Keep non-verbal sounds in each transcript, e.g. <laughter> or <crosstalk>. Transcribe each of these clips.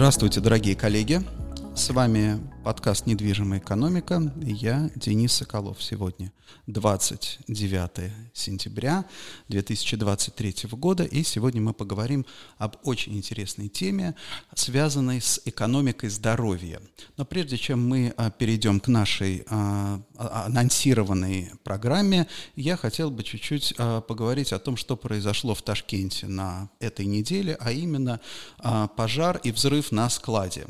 Здравствуйте, дорогие коллеги. С вами подкаст «Недвижимая экономика» и я, Денис Соколов. Сегодня 29 сентября 2023 года, и сегодня мы поговорим об очень интересной теме, связанной с экономикой здоровья. Но прежде чем мы а, перейдем к нашей а, а, анонсированной программе, я хотел бы чуть-чуть поговорить о том, что произошло в Ташкенте на этой неделе, а именно пожар и взрыв на складе.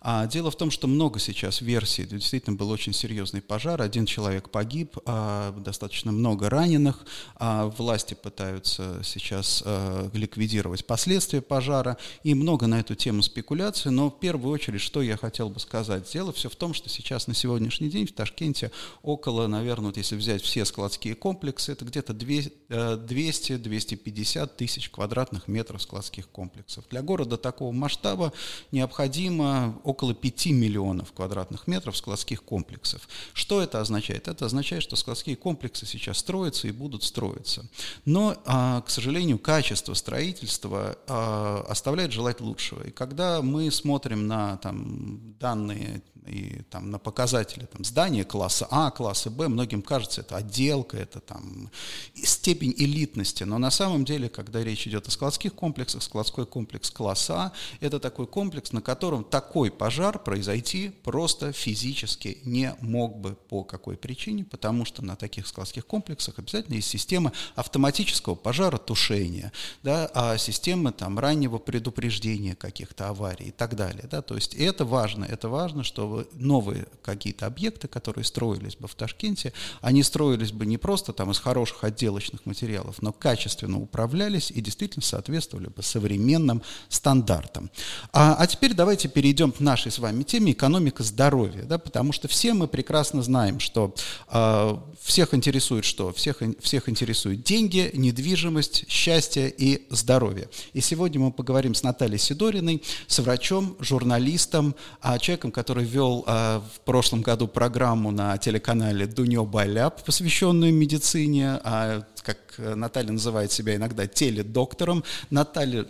А дело в том, что много сейчас версий. Действительно был очень серьезный пожар. Один человек погиб, а достаточно много раненых. А власти пытаются сейчас а, ликвидировать последствия пожара. И много на эту тему спекуляций. Но в первую очередь, что я хотел бы сказать. Дело все в том, что сейчас на сегодняшний день в Ташкенте около, наверное, вот если взять все складские комплексы, это где-то 200-250 тысяч квадратных метров складских комплексов. Для города такого масштаба необходимо около 5 миллионов квадратных метров складских комплексов. Что это означает? Это означает, что складские комплексы сейчас строятся и будут строиться. Но, а, к сожалению, качество строительства а, оставляет желать лучшего. И когда мы смотрим на там, данные и там, на показатели там, здания класса А, класса Б, многим кажется, это отделка, это там, степень элитности. Но на самом деле, когда речь идет о складских комплексах, складской комплекс класса А – это такой комплекс, на котором такой пожар произойти просто физически не мог бы по какой причине, потому что на таких складских комплексах обязательно есть система автоматического пожаротушения, да, а система там, раннего предупреждения каких-то аварий и так далее. Да, то есть это важно, это важно, чтобы новые какие-то объекты, которые строились бы в Ташкенте, они строились бы не просто там из хороших отделочных материалов, но качественно управлялись и действительно соответствовали бы современным стандартам. А, а теперь давайте перейдем к нашей с вами теме экономика здоровья, да, потому что все мы прекрасно знаем, что э, всех интересует что? Всех, всех интересует деньги, недвижимость, счастье и здоровье. И сегодня мы поговорим с Натальей Сидориной, с врачом, журналистом, а, человеком, который вел вел а, в прошлом году программу на телеканале «Дуньо Байляп», посвященную медицине, а, как Наталья называет себя иногда теледоктором. Наталья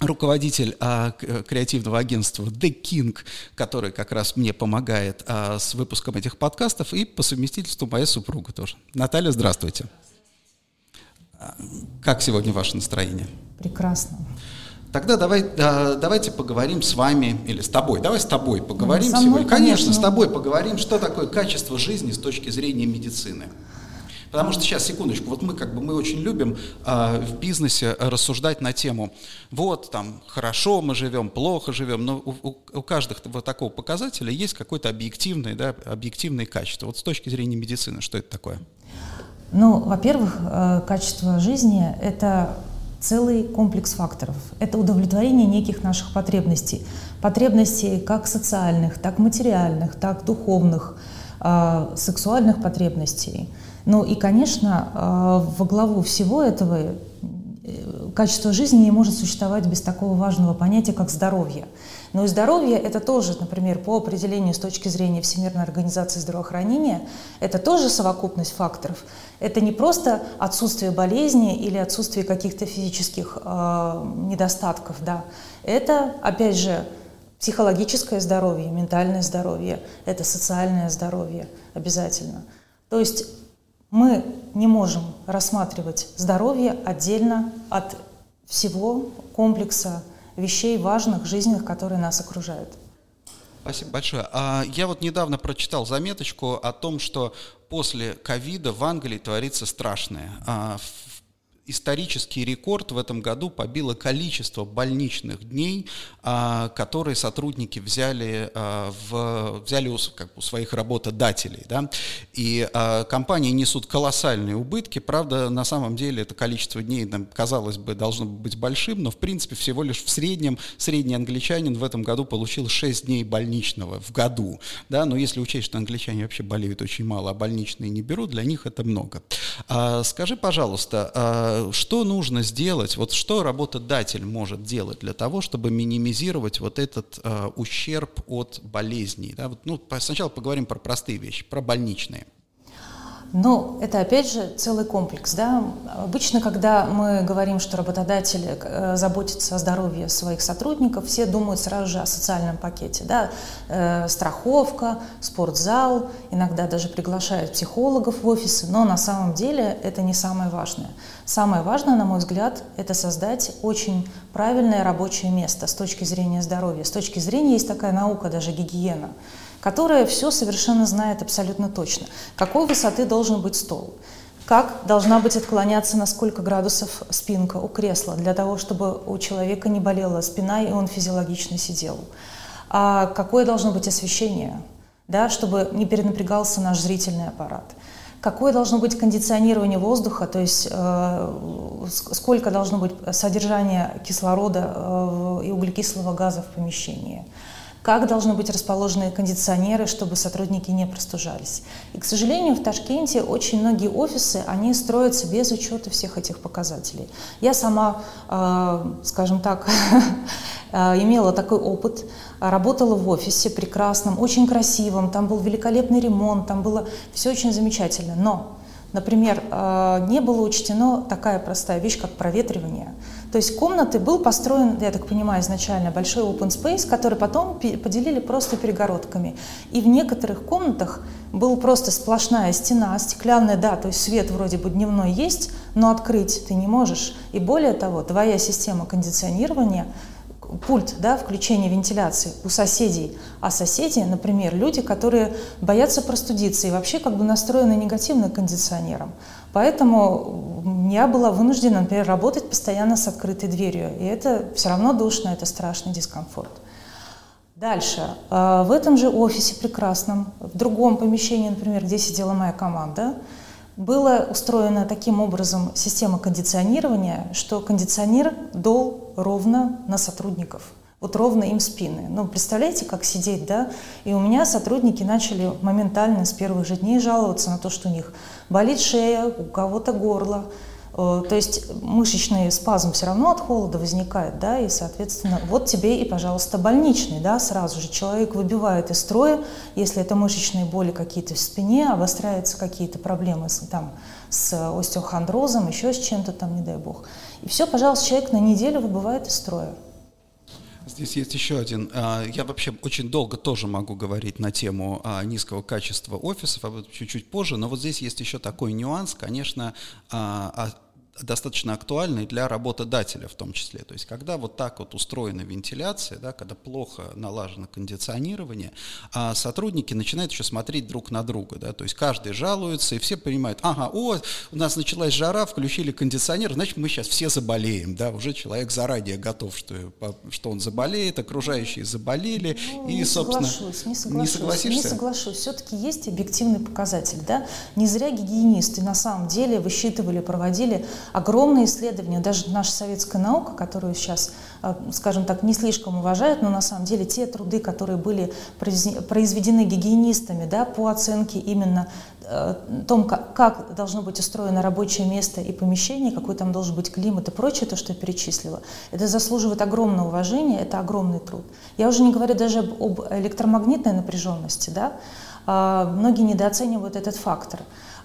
руководитель а, креативного агентства The King, который как раз мне помогает а, с выпуском этих подкастов, и по совместительству моя супруга тоже. Наталья, здравствуйте. Как сегодня ваше настроение? Прекрасно. Тогда давай, давайте поговорим с вами, или с тобой, давай с тобой поговорим ну, сегодня. Конечно, конечно, с тобой поговорим, что такое качество жизни с точки зрения медицины. Потому что сейчас, секундочку, вот мы как бы мы очень любим э, в бизнесе рассуждать на тему, вот там хорошо мы живем, плохо живем, но у, у, у каждого вот такого показателя есть какое-то объективное, да, объективное качество. Вот с точки зрения медицины, что это такое? Ну, во-первых, э, качество жизни – это целый комплекс факторов. Это удовлетворение неких наших потребностей. Потребностей как социальных, так материальных, так духовных, э, сексуальных потребностей. Ну и, конечно, э, во главу всего этого э, качество жизни не может существовать без такого важного понятия, как здоровье. Но и здоровье – это тоже, например, по определению с точки зрения Всемирной организации здравоохранения, это тоже совокупность факторов. Это не просто отсутствие болезни или отсутствие каких-то физических э, недостатков, да. Это, опять же, психологическое здоровье, ментальное здоровье, это социальное здоровье обязательно. То есть мы не можем рассматривать здоровье отдельно от всего комплекса вещей важных, жизненных, которые нас окружают. Спасибо большое. А я вот недавно прочитал заметочку о том, что после ковида в Англии творится страшное. Исторический рекорд в этом году побило количество больничных дней, а, которые сотрудники взяли, а, в, взяли у, как, у своих работодателей. Да? И а, компании несут колоссальные убытки. Правда, на самом деле это количество дней, казалось бы, должно быть большим, но в принципе всего лишь в среднем средний англичанин в этом году получил 6 дней больничного в году. Да? Но если учесть, что англичане вообще болеют очень мало, а больничные не берут, для них это много. Скажи, пожалуйста, что нужно сделать, вот что работодатель может делать для того, чтобы минимизировать вот этот э, ущерб от болезней? Да? Вот, ну, сначала поговорим про простые вещи, про больничные. Ну, это опять же целый комплекс. Да? Обычно, когда мы говорим, что работодатель э, заботится о здоровье своих сотрудников, все думают сразу же о социальном пакете. Да? Э, страховка, спортзал, иногда даже приглашают психологов в офисы, но на самом деле это не самое важное. Самое важное, на мой взгляд, это создать очень правильное рабочее место с точки зрения здоровья. С точки зрения есть такая наука, даже гигиена – которая все совершенно знает абсолютно точно. Какой высоты должен быть стол? Как должна быть отклоняться на сколько градусов спинка у кресла, для того, чтобы у человека не болела спина и он физиологично сидел? А какое должно быть освещение, да, чтобы не перенапрягался наш зрительный аппарат? Какое должно быть кондиционирование воздуха, то есть э, сколько должно быть содержание кислорода э, и углекислого газа в помещении? Как должны быть расположены кондиционеры, чтобы сотрудники не простужались. И, к сожалению, в Ташкенте очень многие офисы, они строятся без учета всех этих показателей. Я сама, э, скажем так, э, <laughs> имела такой опыт, работала в офисе прекрасном, очень красивом, там был великолепный ремонт, там было все очень замечательно, но Например, э, не было учтено такая простая вещь, как проветривание. То есть комнаты был построен, я так понимаю, изначально большой open space, который потом поделили просто перегородками. И в некоторых комнатах была просто сплошная стена, стеклянная, да, то есть свет вроде бы дневной есть, но открыть ты не можешь. И более того, твоя система кондиционирования пульт да, включения вентиляции у соседей, а соседи, например, люди, которые боятся простудиться и вообще как бы настроены негативно кондиционером. Поэтому я была вынуждена, например, работать постоянно с открытой дверью, и это все равно душно, это страшный дискомфорт. Дальше. А, в этом же офисе прекрасном, в другом помещении, например, где сидела моя команда, была устроена таким образом система кондиционирования, что кондиционер дул ровно на сотрудников. Вот ровно им спины. Ну, представляете, как сидеть, да? И у меня сотрудники начали моментально с первых же дней жаловаться на то, что у них болит шея, у кого-то горло, то есть мышечный спазм все равно от холода возникает, да, и, соответственно, вот тебе и, пожалуйста, больничный, да, сразу же человек выбивает из строя, если это мышечные боли какие-то в спине, обостряются какие-то проблемы с, там, с остеохондрозом, еще с чем-то там, не дай бог. И все, пожалуйста, человек на неделю выбывает из строя. Здесь есть еще один. А, я вообще очень долго тоже могу говорить на тему а, низкого качества офисов, об этом чуть-чуть позже, но вот здесь есть еще такой нюанс, конечно, а, достаточно актуальны для работодателя в том числе. То есть когда вот так вот устроена вентиляция, да, когда плохо налажено кондиционирование, а сотрудники начинают еще смотреть друг на друга. Да, то есть каждый жалуется, и все понимают, ага, о, у нас началась жара, включили кондиционер, значит мы сейчас все заболеем. Да, уже человек заранее готов, что, что он заболеет, окружающие заболели. Ну, и, не собственно, соглашусь, не соглашусь. Не согласишься? Не соглашусь. Все-таки есть объективный показатель. Да? Не зря гигиенисты на самом деле высчитывали, проводили огромные исследования, даже наша советская наука, которую сейчас, э, скажем так, не слишком уважают, но на самом деле те труды, которые были произведены гигиенистами да, по оценке именно э, том, как, должно быть устроено рабочее место и помещение, какой там должен быть климат и прочее, то, что я перечислила, это заслуживает огромного уважения, это огромный труд. Я уже не говорю даже об электромагнитной напряженности, да, а, многие недооценивают этот фактор.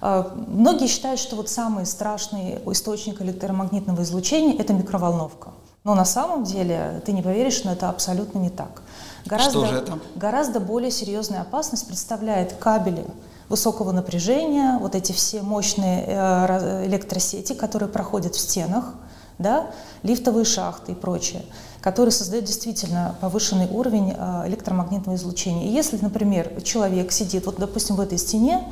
А, многие считают, что вот самый страшный источник электромагнитного излучения – это микроволновка. Но на самом деле, ты не поверишь, но это абсолютно не так. Гораздо, что же это? Гораздо более серьезную опасность представляет кабели высокого напряжения, вот эти все мощные э, электросети, которые проходят в стенах, да, лифтовые шахты и прочее, которые создают действительно повышенный уровень э, электромагнитного излучения. И если, например, человек сидит, вот, допустим, в этой стене,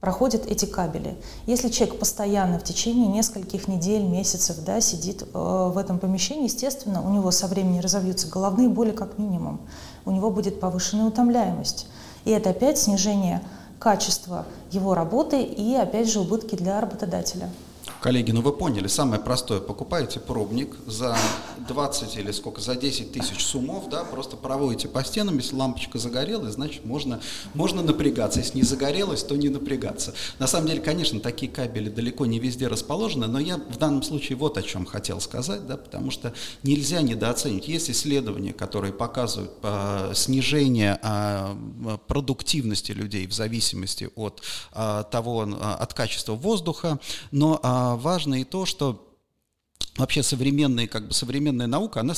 проходят эти кабели. Если человек постоянно в течение нескольких недель, месяцев да, сидит э, в этом помещении, естественно, у него со временем разовьются головные боли как минимум, у него будет повышенная утомляемость. И это опять снижение качества его работы и опять же убытки для работодателя. Коллеги, ну вы поняли, самое простое, покупаете пробник за 20 или сколько, за 10 тысяч суммов, да, просто проводите по стенам, если лампочка загорелась, значит можно, можно напрягаться, если не загорелась, то не напрягаться. На самом деле, конечно, такие кабели далеко не везде расположены, но я в данном случае вот о чем хотел сказать, да, потому что нельзя недооценить. Есть исследования, которые показывают э, снижение э, продуктивности людей в зависимости от э, того, от качества воздуха, но э, важно и то, что вообще современная, как бы современная наука, она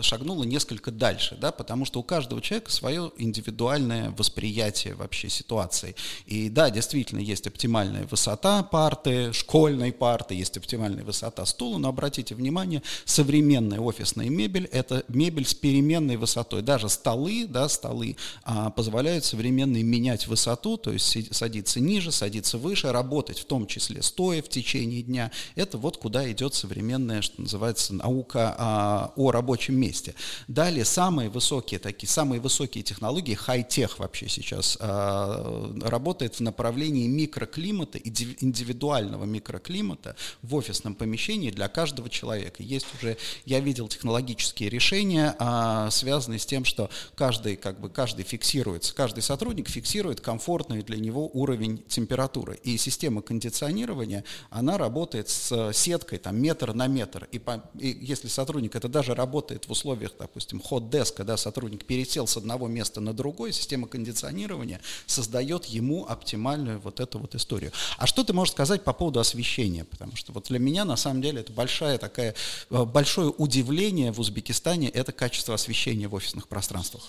шагнула несколько дальше, да, потому что у каждого человека свое индивидуальное восприятие вообще ситуации. И да, действительно, есть оптимальная высота парты, школьной парты, есть оптимальная высота стула, но обратите внимание, современная офисная мебель – это мебель с переменной высотой. Даже столы, да, столы а, позволяют современные менять высоту, то есть садиться ниже, садиться выше, работать в том числе стоя в течение дня. Это вот куда идет современная современная, что называется, наука а, о рабочем месте. Далее самые высокие такие, самые высокие технологии, хай-тех вообще сейчас а, работает в направлении микроклимата, индивидуального микроклимата в офисном помещении для каждого человека. Есть уже, я видел технологические решения, а, связанные с тем, что каждый, как бы, каждый фиксируется, каждый сотрудник фиксирует комфортный для него уровень температуры. И система кондиционирования, она работает с сеткой там метр на метр, и, по, и если сотрудник, это даже работает в условиях, допустим, ход-деск, когда сотрудник пересел с одного места на другое, система кондиционирования создает ему оптимальную вот эту вот историю. А что ты можешь сказать по поводу освещения? Потому что вот для меня, на самом деле, это большая такая, э, большое удивление в Узбекистане, это качество освещения в офисных пространствах.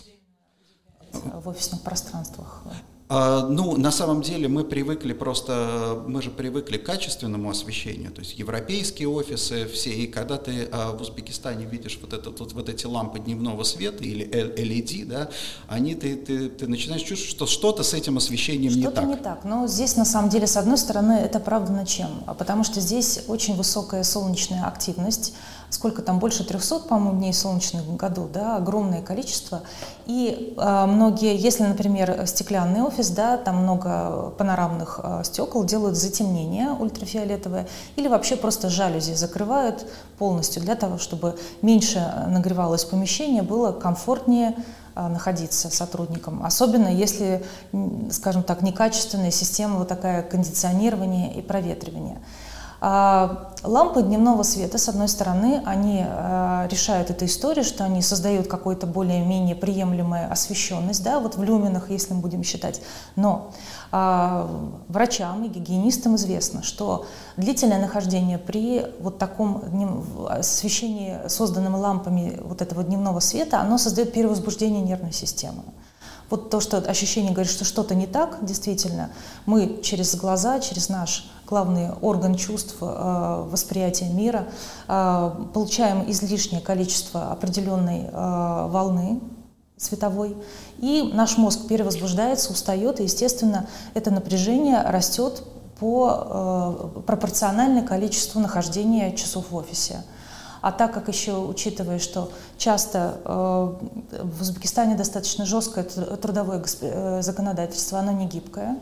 В офисных пространствах. А, ну, на самом деле мы привыкли просто, мы же привыкли к качественному освещению, то есть европейские офисы все, и когда ты а, в Узбекистане видишь вот, это, вот, вот эти лампы дневного света или LED, да, они, ты, ты, ты начинаешь чувствовать, что что-то с этим освещением что не так. Что-то не так, но здесь на самом деле, с одной стороны, это правда на чем? Потому что здесь очень высокая солнечная активность, сколько там, больше 300, по-моему, дней солнечных в году, да, огромное количество. И э, многие, если, например, стеклянный офис, да, там много панорамных э, стекол, делают затемнение ультрафиолетовое или вообще просто жалюзи закрывают полностью для того, чтобы меньше нагревалось помещение, было комфортнее находиться сотрудникам, особенно если, скажем так, некачественная система вот такая кондиционирования и проветривания. А, лампы дневного света, с одной стороны, они а, решают эту историю, что они создают какую-то более-менее приемлемую освещенность, да, вот в люминах, если мы будем считать. Но а, врачам и гигиенистам известно, что длительное нахождение при вот таком освещении, созданном лампами вот этого дневного света, оно создает перевозбуждение нервной системы. Вот то, что ощущение говорит, что что-то не так, действительно, мы через глаза, через наш главный орган чувств, э, восприятия мира, э, получаем излишнее количество определенной э, волны световой, и наш мозг перевозбуждается, устает, и, естественно, это напряжение растет по пропорциональному количеству нахождения часов в офисе. А так как еще, учитывая, что часто э, в Узбекистане достаточно жесткое трудовое э, законодательство, оно не гибкое,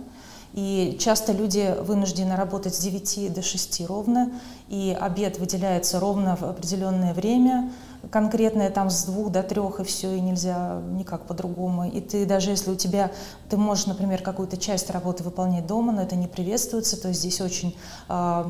и часто люди вынуждены работать с 9 до 6 ровно, и обед выделяется ровно в определенное время, конкретное там с двух до трех и все, и нельзя никак по-другому. И ты даже если у тебя, ты можешь, например, какую-то часть работы выполнять дома, но это не приветствуется, то есть здесь очень э,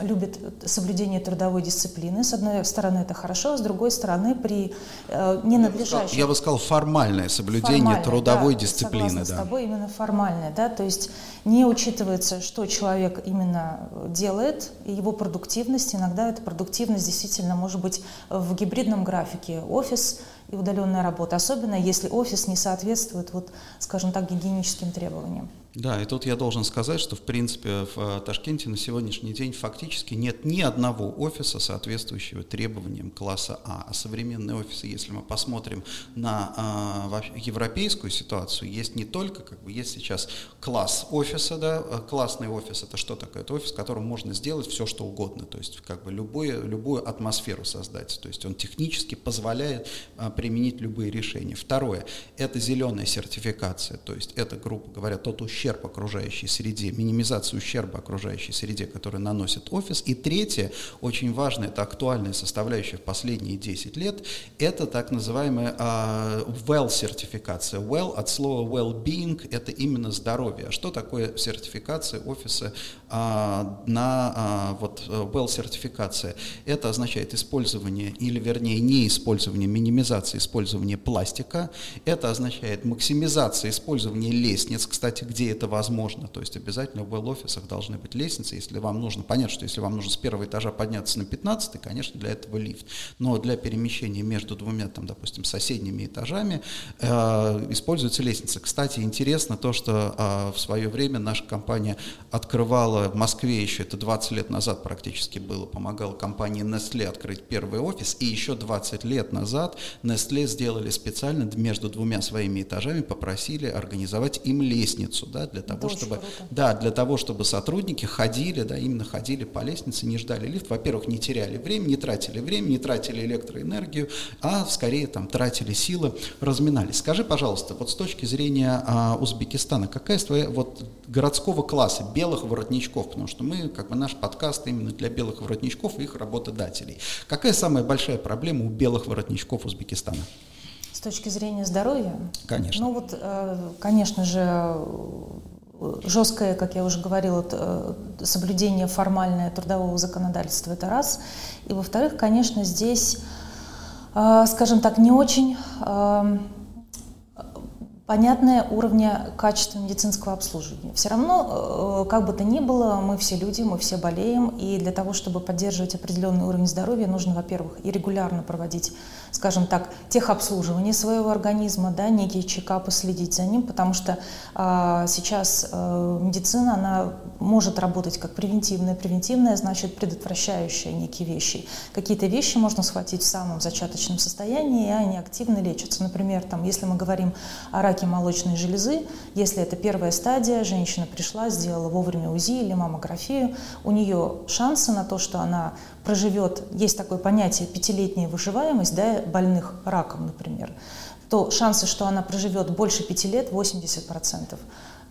любят соблюдение трудовой дисциплины. С одной стороны это хорошо, с другой стороны при э, ненадлежащем... Я бы сказал, формальное соблюдение формальное, трудовой да, дисциплины. Да. с тобой, именно формальное, да, то есть не учитывается, что человек именно делает, и его продуктивность, иногда эта продуктивность действительно может быть в гибридном гибридном графике. Офис и удаленная работа, особенно если офис не соответствует, вот, скажем так, гигиеническим требованиям. Да, и тут я должен сказать, что в принципе в э, Ташкенте на сегодняшний день фактически нет ни одного офиса, соответствующего требованиям класса А. А современные офисы, если мы посмотрим на а, европейскую ситуацию, есть не только, как бы, есть сейчас класс офиса, да, э, классный офис это что такое? Это офис, в котором можно сделать все, что угодно, то есть как бы любую, любую атмосферу создать, то есть он технически позволяет а, применить любые решения. Второе – это зеленая сертификация, то есть это, грубо говоря, тот ущерб окружающей среде, минимизация ущерба окружающей среде, который наносит офис. И третье, очень важное, это актуальная составляющая в последние 10 лет, это так называемая uh, well-сертификация. Well от слова well-being – это именно здоровье. А что такое сертификация офиса uh, на uh, вот well-сертификация? Это означает использование или, вернее, не использование, минимизация использования пластика. Это означает максимизация использования лестниц, кстати, где это возможно. То есть обязательно в well-офисах должны быть лестницы. Если вам нужно, понятно, что если вам нужно с первого этажа подняться на 15, конечно, для этого лифт. Но для перемещения между двумя, там, допустим, соседними этажами э, используется лестница. Кстати, интересно то, что э, в свое время наша компания открывала в Москве еще, это 20 лет назад практически было, помогала компании Nestle открыть первый офис, и еще 20 лет назад Nestle сделали специально между двумя своими этажами, попросили организовать им лестницу, да, для того, чтобы, да, для того, чтобы сотрудники ходили, да, именно ходили по лестнице, не ждали лифт, во-первых, не теряли время, не тратили время, не тратили электроэнергию, а скорее там тратили силы, разминались. Скажи, пожалуйста, вот с точки зрения а, Узбекистана, какая твоя вот городского класса белых воротничков, потому что мы, как бы наш подкаст именно для белых воротничков и их работодателей. Какая самая большая проблема у белых воротничков Узбекистана? С точки зрения здоровья? Конечно. Ну вот, э, конечно же, жесткое, как я уже говорила, э, соблюдение формальное трудового законодательства – это раз. И, во-вторых, конечно, здесь, э, скажем так, не очень понятное уровня качества медицинского обслуживания. Все равно, как бы то ни было, мы все люди, мы все болеем, и для того, чтобы поддерживать определенный уровень здоровья, нужно, во-первых, и регулярно проводить скажем так, техобслуживание своего организма, да, некие чекапы, следить за ним, потому что а, сейчас а, медицина, она может работать как превентивная. Превентивная значит предотвращающая некие вещи. Какие-то вещи можно схватить в самом зачаточном состоянии, и они активно лечатся. Например, там, если мы говорим о раке молочной железы, если это первая стадия, женщина пришла, сделала вовремя УЗИ или маммографию, у нее шансы на то, что она проживет, есть такое понятие пятилетняя выживаемость да, больных раком, например, то шансы, что она проживет больше пяти лет, 80%.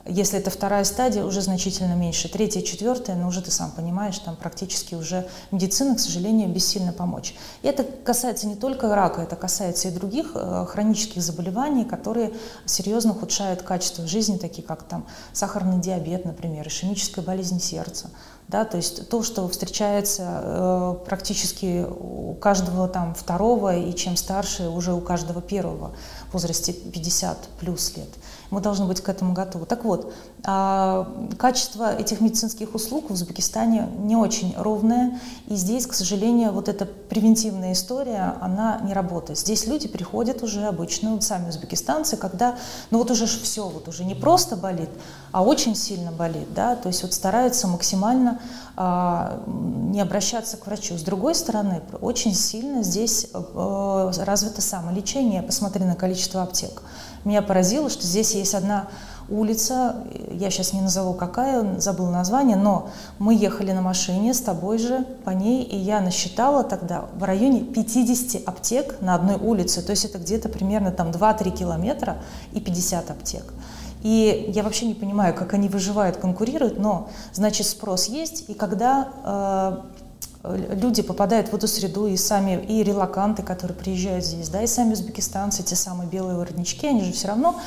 Если это вторая стадия, уже значительно меньше. Третья, четвертая, но уже ты сам понимаешь, там практически уже медицина, к сожалению, бессильно помочь. И это касается не только рака, это касается и других э, хронических заболеваний, которые серьезно ухудшают качество жизни, такие как там сахарный диабет, например, ишемическая болезнь сердца. Да, то есть то, что встречается э, практически у каждого там второго и чем старше, уже у каждого первого в возрасте 50 плюс лет. Мы должны быть к этому готовы. Так вот, качество этих медицинских услуг в Узбекистане не очень ровное, и здесь, к сожалению, вот эта превентивная история, она не работает. Здесь люди приходят уже обычно, вот сами узбекистанцы, когда, ну вот уже все, вот уже не просто болит, а очень сильно болит, да, то есть вот стараются максимально а, не обращаться к врачу. С другой стороны, очень сильно здесь а, развито самолечение. Посмотри на количество аптек. Меня поразило, что здесь есть одна улица, я сейчас не назову какая, забыл название, но мы ехали на машине с тобой же по ней, и я насчитала тогда в районе 50 аптек на одной улице, то есть это где-то примерно там 2-3 километра и 50 аптек. И я вообще не понимаю, как они выживают, конкурируют, но значит спрос есть, и когда э, люди попадают в эту среду, и сами, и релаканты, которые приезжают здесь, да, и сами узбекистанцы, те самые белые воротнички, они же все равно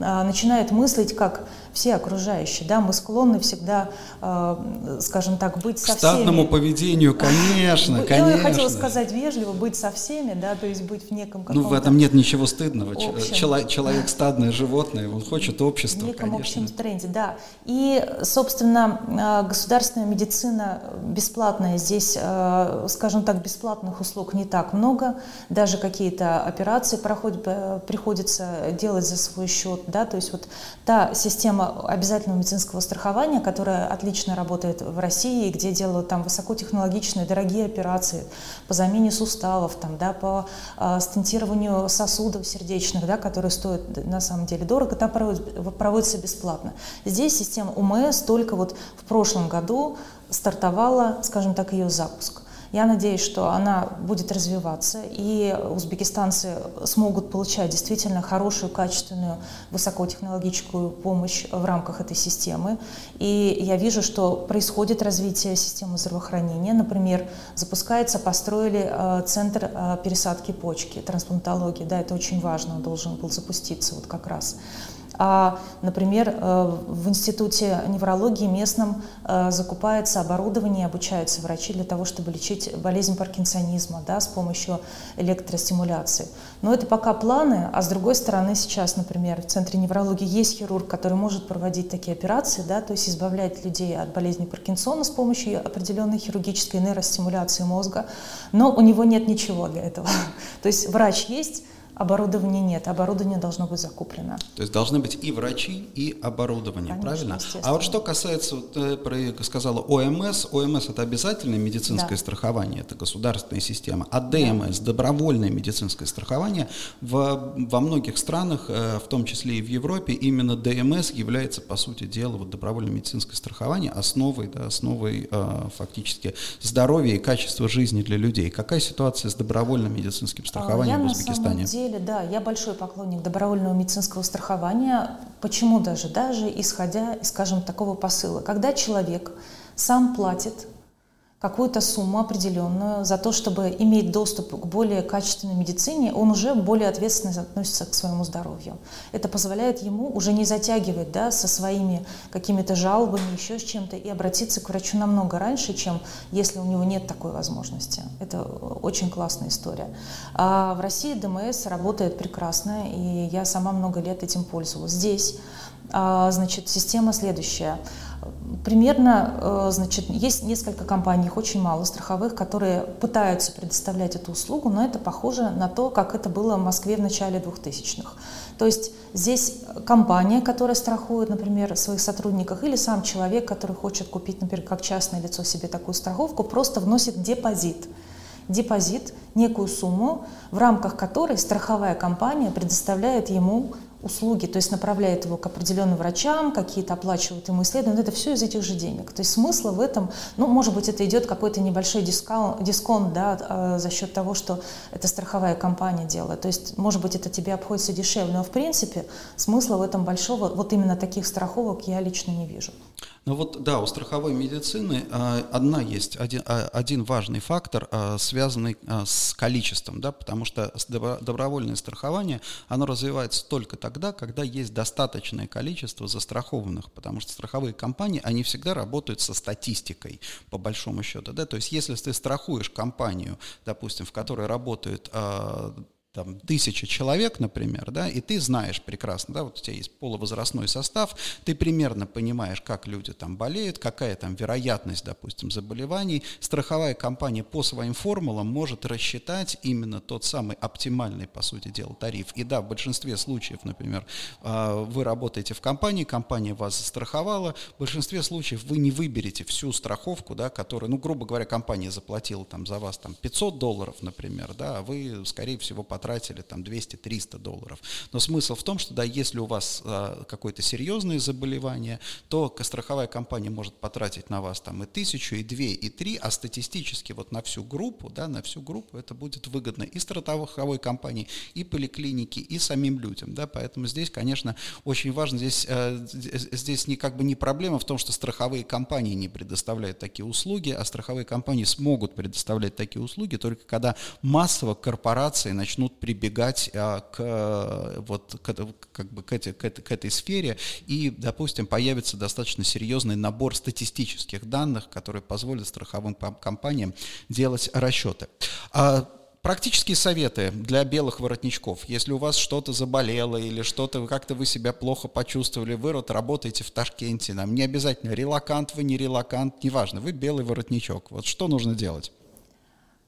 а, начинают мыслить как все окружающие. Да? Мы склонны всегда, э, скажем так, быть со К стадному всеми. поведению, конечно, конечно. Я хотела сказать вежливо, быть со всеми, да, то есть быть в неком Ну, в этом нет ничего стыдного. Общем. Человек, человек стадное животное, он хочет общества, В неком конечно. общем тренде, да. И, собственно, э, государственная медицина бесплатная. Здесь, э, скажем так, бесплатных услуг не так много. Даже какие-то операции проходят, приходится делать за свой счет, да, то есть вот та система обязательного медицинского страхования, которое отлично работает в России, где делают там высокотехнологичные, дорогие операции по замене суставов, там, да, по э, стентированию сосудов сердечных, да, которые стоят на самом деле дорого, там проводится бесплатно. Здесь система УМС только вот в прошлом году стартовала, скажем так, ее запуск. Я надеюсь, что она будет развиваться, и узбекистанцы смогут получать действительно хорошую, качественную, высокотехнологическую помощь в рамках этой системы. И я вижу, что происходит развитие системы здравоохранения. Например, запускается, построили э, центр э, пересадки почки, трансплантологии. Да, это очень важно, он должен был запуститься вот как раз. А, например, э, в Институте неврологии местном э, закупается оборудование, обучаются врачи для того, чтобы лечить болезнь паркинсонизма да, с помощью электростимуляции. Но это пока планы, а с другой стороны сейчас, например, в Центре неврологии есть хирург, который может проводить такие операции, да, то есть избавлять людей от болезни Паркинсона с помощью определенной хирургической нейростимуляции мозга, но у него нет ничего для этого. <laughs> То есть врач есть, Оборудования нет, оборудование должно быть закуплено. То есть должны быть и врачи, и оборудование, Конечно, правильно? А вот что касается, ты сказала ОМС, ОМС это обязательное медицинское да. страхование, это государственная система, а ДМС, добровольное медицинское страхование, в, во многих странах, э, в том числе и в Европе, именно ДМС является, по сути дела, вот добровольное медицинское страхование основой, да, основой э, фактически здоровья и качества жизни для людей. Какая ситуация с добровольным медицинским а, страхованием Я в Узбекистане? Деле, да, я большой поклонник добровольного медицинского страхования. Почему даже? Даже исходя из, скажем, такого посыла. Когда человек сам платит какую-то сумму определенную за то, чтобы иметь доступ к более качественной медицине, он уже более ответственно относится к своему здоровью. Это позволяет ему уже не затягивать да, со своими какими-то жалобами, еще с чем-то, и обратиться к врачу намного раньше, чем если у него нет такой возможности. Это очень классная история. А в России ДМС работает прекрасно, и я сама много лет этим пользовалась. Здесь значит, система следующая – Примерно, э, значит, есть несколько компаний, их очень мало, страховых, которые пытаются предоставлять эту услугу, но это похоже на то, как это было в Москве в начале 2000-х. То есть здесь компания, которая страхует, например, своих сотрудников, или сам человек, который хочет купить, например, как частное лицо себе такую страховку, просто вносит депозит депозит, некую сумму, в рамках которой страховая компания предоставляет ему услуги, то есть направляет его к определенным врачам, какие-то оплачивают ему исследования, это все из этих же денег. То есть смысла в этом, ну, может быть, это идет какой-то небольшой дискаунт, дисконт, да, а, за счет того, что это страховая компания делает. То есть, может быть, это тебе обходится дешевле, но в принципе смысла в этом большого, вот именно таких страховок я лично не вижу. Ну вот, да, у страховой медицины э, одна есть, один, э, один важный фактор, э, связанный с количеством, да, потому что добровольное страхование, оно развивается только тогда, когда есть достаточное количество застрахованных, потому что страховые компании, они всегда работают со статистикой, по большому счету, да, то есть если ты страхуешь компанию, допустим, в которой работают там, тысяча человек, например, да, и ты знаешь прекрасно, да, вот у тебя есть полувозрастной состав, ты примерно понимаешь, как люди там болеют, какая там вероятность, допустим, заболеваний. Страховая компания по своим формулам может рассчитать именно тот самый оптимальный, по сути дела, тариф. И да, в большинстве случаев, например, а, вы работаете в компании, компания вас застраховала, в большинстве случаев вы не выберете всю страховку, да, которую, ну, грубо говоря, компания заплатила там за вас там 500 долларов, например, да, а вы, скорее всего, потратите потратили там 200-300 долларов. Но смысл в том, что да, если у вас а, какое-то серьезное заболевание, то страховая компания может потратить на вас там и тысячу, и две, и три, а статистически вот на всю группу, да, на всю группу это будет выгодно и страховой компании, и поликлинике, и самим людям, да, поэтому здесь, конечно, очень важно, здесь, э, здесь не как бы не проблема в том, что страховые компании не предоставляют такие услуги, а страховые компании смогут предоставлять такие услуги только когда массово корпорации начнут прибегать а, к, вот, к, как бы к, эти, к, этой, к этой сфере, и, допустим, появится достаточно серьезный набор статистических данных, которые позволят страховым компаниям делать расчеты. А Практические советы для белых воротничков. Если у вас что-то заболело или что-то, как-то вы себя плохо почувствовали, вы вот работаете в Ташкенте, нам не обязательно релакант вы, не релакант, неважно, вы белый воротничок. Вот что нужно делать?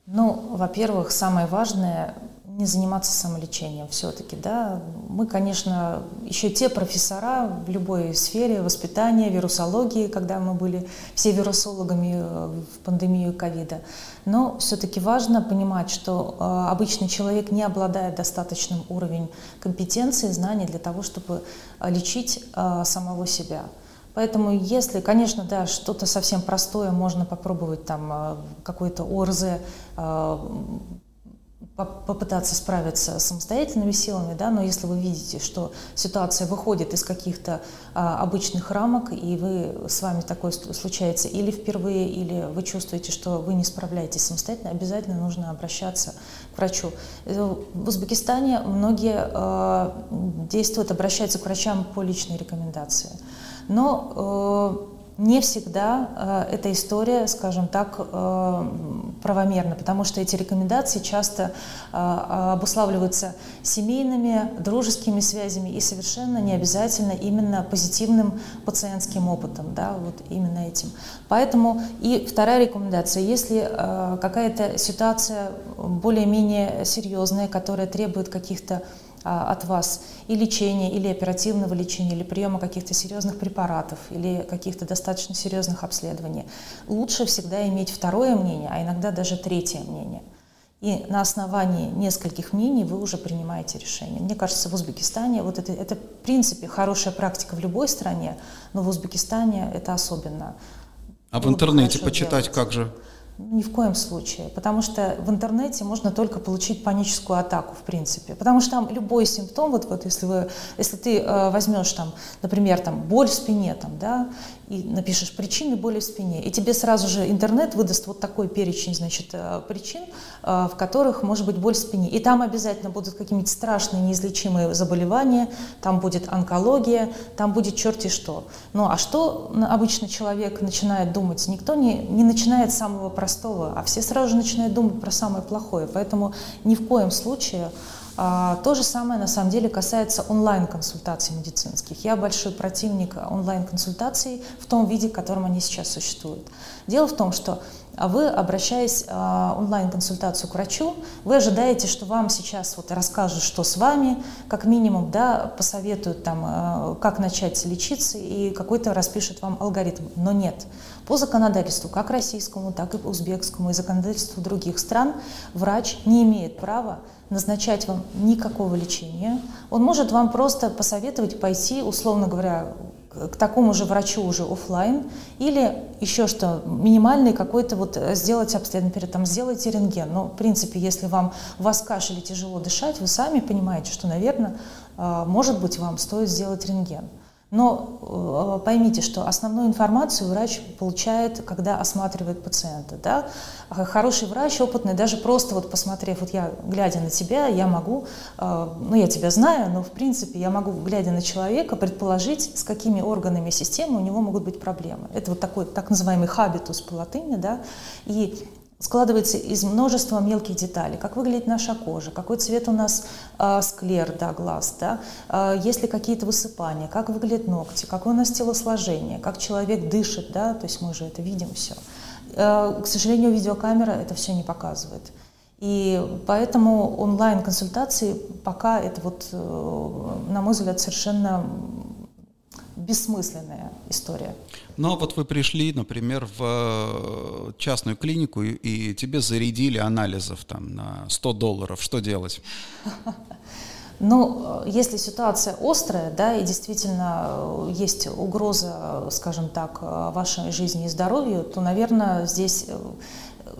Ну, во-первых, самое важное не заниматься самолечением все-таки, да. Мы, конечно, еще те профессора в любой сфере воспитания, вирусологии, когда мы были все вирусологами э, в пандемию ковида. Но все-таки важно понимать, что э, обычный человек не обладает достаточным уровнем компетенции, знаний для того, чтобы э, лечить самого себя. Поэтому если, конечно, да, что-то совсем простое, можно попробовать там э, какой-то ОРЗ, э, попытаться справиться самостоятельными силами, да, но если вы видите, что ситуация выходит из каких-то а, обычных рамок, и вы с вами такое случается или впервые, или вы чувствуете, что вы не справляетесь самостоятельно, обязательно нужно обращаться к врачу. Э, в Узбекистане многие э, действуют, обращаются к врачам по личной рекомендации. Но э, не всегда э, эта история, скажем так, э, правомерна, потому что эти рекомендации часто э, обуславливаются семейными, дружескими связями и совершенно не обязательно именно позитивным пациентским опытом, да, вот именно этим. Поэтому и вторая рекомендация, если э, какая-то ситуация более-менее серьезная, которая требует каких-то от вас и лечения, или оперативного лечения, или приема каких-то серьезных препаратов, или каких-то достаточно серьезных обследований. Лучше всегда иметь второе мнение, а иногда даже третье мнение. И на основании нескольких мнений вы уже принимаете решение. Мне кажется, в Узбекистане вот это, это в принципе хорошая практика в любой стране, но в Узбекистане это особенно. А в интернете почитать делать. как же? Ни в коем случае, потому что в интернете можно только получить паническую атаку, в принципе. Потому что там любой симптом, вот, вот если, вы, если ты э, возьмешь, там, например, там, боль в спине, там, да, и напишешь причины боли в спине, и тебе сразу же интернет выдаст вот такой перечень, значит, э, причин, э, в которых может быть боль в спине. И там обязательно будут какие-нибудь страшные неизлечимые заболевания, там будет онкология, там будет черти что. Ну а что обычно человек начинает думать? Никто не, не начинает с самого простого, а все сразу же начинают думать про самое плохое. Поэтому ни в коем случае то же самое на самом деле касается онлайн-консультаций медицинских. Я большой противник онлайн-консультаций в том виде, в котором они сейчас существуют. Дело в том, что вы, обращаясь а, онлайн-консультацию к врачу, вы ожидаете, что вам сейчас вот расскажут, что с вами, как минимум, да, посоветуют, там, а, как начать лечиться и какой-то распишут вам алгоритм. Но нет. По законодательству, как российскому, так и узбекскому, и законодательству других стран, врач не имеет права назначать вам никакого лечения. Он может вам просто посоветовать пойти, условно говоря, к такому же врачу уже офлайн или еще что, минимальный какой-то вот э, сделать обследование, например, там сделайте рентген. Но, в принципе, если вам, у вас кашель и тяжело дышать, вы сами понимаете, что, наверное, э, может быть, вам стоит сделать рентген. Но э, поймите, что основную информацию врач получает, когда осматривает пациента. Да? Хороший врач, опытный, даже просто вот посмотрев, вот я, глядя на тебя, я могу, э, ну я тебя знаю, но в принципе я могу, глядя на человека, предположить, с какими органами системы у него могут быть проблемы. Это вот такой так называемый хабитус по латыни, да, и складывается из множества мелких деталей. Как выглядит наша кожа, какой цвет у нас э, склер, да, глаз, да, э, есть ли какие-то высыпания, как выглядят ногти, какое у нас телосложение, как человек дышит, да, то есть мы же это видим все. Э, к сожалению, видеокамера это все не показывает. И поэтому онлайн-консультации пока это вот, э, на мой взгляд, совершенно бессмысленная история. Но ну, а вот вы пришли, например, в э, частную клинику, и тебе зарядили анализов там на 100 долларов. Что делать? <laughs> Ну, если ситуация острая, да, и действительно э, есть угроза, скажем так, вашей жизни и здоровью, то, наверное, здесь э,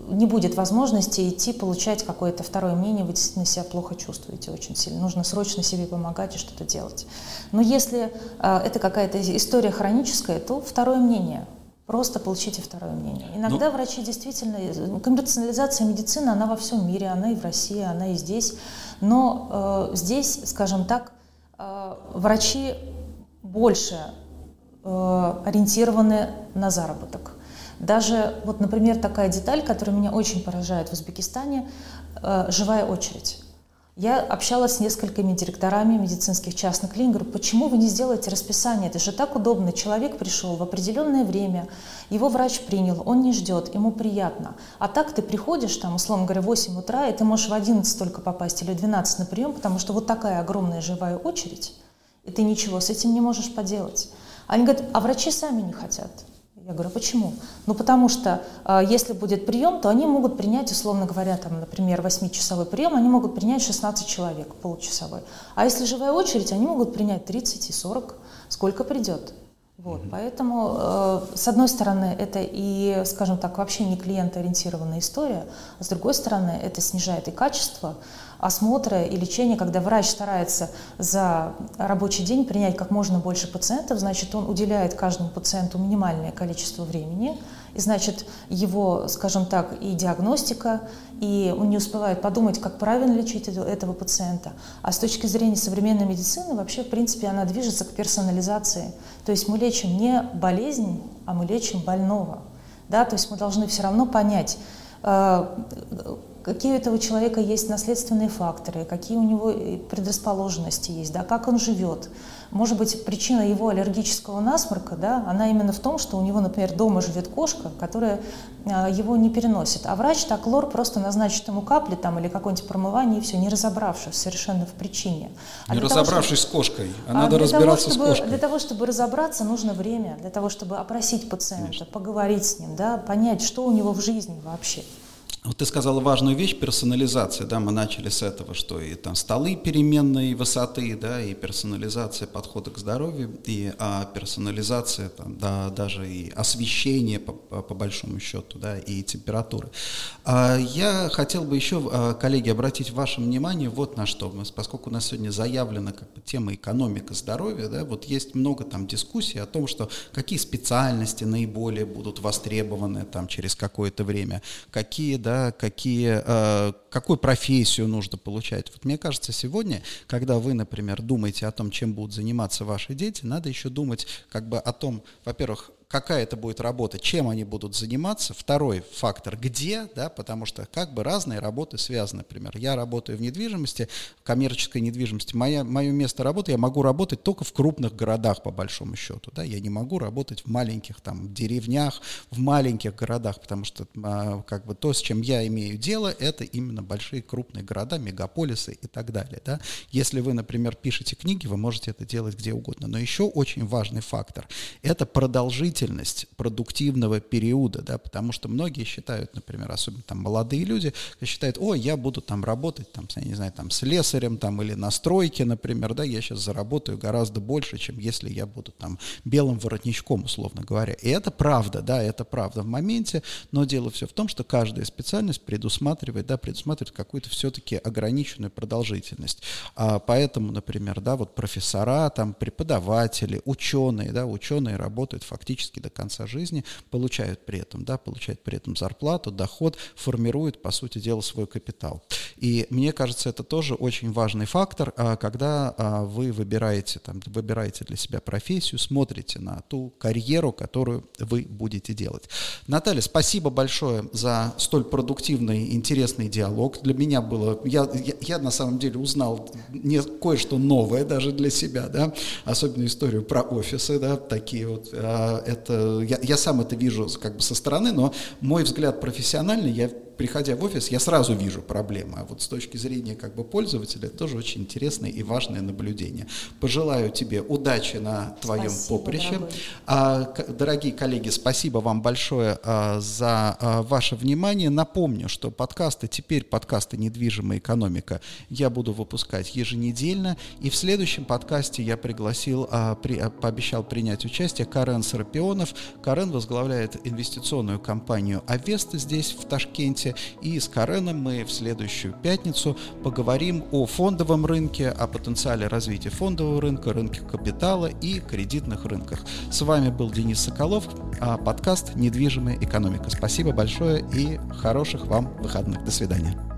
не будет возможности идти получать какое-то второе мнение, вы действительно себя плохо чувствуете очень сильно. Нужно срочно себе помогать и что-то делать. Но если э, это какая-то история хроническая, то второе мнение. Просто получите второе мнение. Иногда ну, врачи действительно... Э, коммерциализация медицины, она во всем мире, она и в России, она и здесь. Но э, здесь, скажем так, э, врачи больше э, ориентированы на заработок. Даже, вот, например, такая деталь, которая меня очень поражает в Узбекистане, э, живая очередь. Я общалась с несколькими директорами медицинских частных клиник, говорю, почему вы не сделаете расписание? Это же так удобно. Человек пришел в определенное время, его врач принял, он не ждет, ему приятно. А так ты приходишь, там, условно говоря, в 8 утра, и ты можешь в 11 только попасть или в 12 на прием, потому что вот такая огромная живая очередь, и ты ничего с этим не можешь поделать. Они говорят, а врачи сами не хотят. Я говорю, а почему? Ну, потому что э, если будет прием, то они могут принять, условно говоря, там, например, 8-часовой прием, они могут принять 16 человек, получасовой. А если живая очередь, они могут принять 30 и 40, сколько придет. Вот, mm-hmm. Поэтому, э, с одной стороны, это и, скажем так, вообще не клиентоориентированная история, а с другой стороны, это снижает и качество осмотра и лечения, когда врач старается за рабочий день принять как можно больше пациентов, значит, он уделяет каждому пациенту минимальное количество времени, и значит, его, скажем так, и диагностика, и он не успевает подумать, как правильно лечить этого пациента. А с точки зрения современной медицины, вообще, в принципе, она движется к персонализации. То есть мы лечим не болезнь, а мы лечим больного. Да? То есть мы должны все равно понять, э, какие у этого человека есть наследственные факторы, какие у него предрасположенности есть, да, как он живет. Может быть, причина его аллергического насморка, да, она именно в том, что у него, например, дома живет кошка, которая а, его не переносит. А врач так лор просто назначит ему капли там, или какое-нибудь промывание, и все, не разобравшись совершенно в причине. А не разобравшись того, чтобы... с кошкой, а, а надо разбираться того, чтобы, с кошкой. Для того, чтобы разобраться, нужно время, для того, чтобы опросить пациента, Конечно. поговорить с ним, да, понять, что у него в жизни вообще. Вот ты сказала важную вещь, персонализация, да, мы начали с этого, что и там столы переменной высоты, да, и персонализация подхода к здоровью, и а, персонализация, там, да, даже и освещение по, по большому счету, да, и температуры. А, я хотел бы еще, а, коллеги, обратить ваше внимание вот на что, поскольку у нас сегодня заявлена как бы тема экономика здоровья, да, вот есть много там дискуссий о том, что какие специальности наиболее будут востребованы там через какое-то время, какие, да, какие, э, какую профессию нужно получать. Вот мне кажется, сегодня, когда вы, например, думаете о том, чем будут заниматься ваши дети, надо еще думать как бы о том, во-первых, какая это будет работа, чем они будут заниматься. Второй фактор, где, да, потому что как бы разные работы связаны. Например, я работаю в недвижимости, коммерческой недвижимости. Моя, мое место работы, я могу работать только в крупных городах, по большому счету. Да? Я не могу работать в маленьких там деревнях, в маленьких городах, потому что а, как бы то, с чем я имею дело, это именно большие крупные города, мегаполисы и так далее. Да? Если вы, например, пишете книги, вы можете это делать где угодно. Но еще очень важный фактор – это продолжить длительность продуктивного периода, да, потому что многие считают, например, особенно там молодые люди, считают, о, я буду там работать, там, я не знаю, там, слесарем там, или на стройке, например, да, я сейчас заработаю гораздо больше, чем если я буду там белым воротничком, условно говоря. И это правда, да, это правда в моменте, но дело все в том, что каждая специальность предусматривает, да, предусматривает какую-то все-таки ограниченную продолжительность. А поэтому, например, да, вот профессора, там, преподаватели, ученые, да, ученые работают фактически практически до конца жизни, получают при этом, да, получают при этом зарплату, доход, формируют, по сути дела, свой капитал. И мне кажется, это тоже очень важный фактор, а, когда а, вы выбираете, там, выбираете для себя профессию, смотрите на ту карьеру, которую вы будете делать. Наталья, спасибо большое за столь продуктивный, интересный диалог. Для меня было, я, я, я на самом деле узнал не кое-что новое даже для себя, да, особенно историю про офисы, да, такие вот, а, это, я, я сам это вижу как бы со стороны, но мой взгляд профессиональный, я приходя в офис, я сразу вижу проблемы. А вот с точки зрения как бы пользователя, это тоже очень интересное и важное наблюдение. Пожелаю тебе удачи на твоем спасибо, поприще. Дорогой. А, дорогие коллеги, спасибо вам большое а, за а, ваше внимание. Напомню, что подкасты, теперь подкасты «Недвижимая экономика» я буду выпускать еженедельно. И в следующем подкасте я пригласил, при, пообещал принять участие Карен Сарапионов. Карен возглавляет инвестиционную компанию «Авеста» здесь, в Ташкенте подкасте. И с Кареном мы в следующую пятницу поговорим о фондовом рынке, о потенциале развития фондового рынка, рынке капитала и кредитных рынках. С вами был Денис Соколов, а подкаст «Недвижимая экономика». Спасибо большое и хороших вам выходных. До свидания.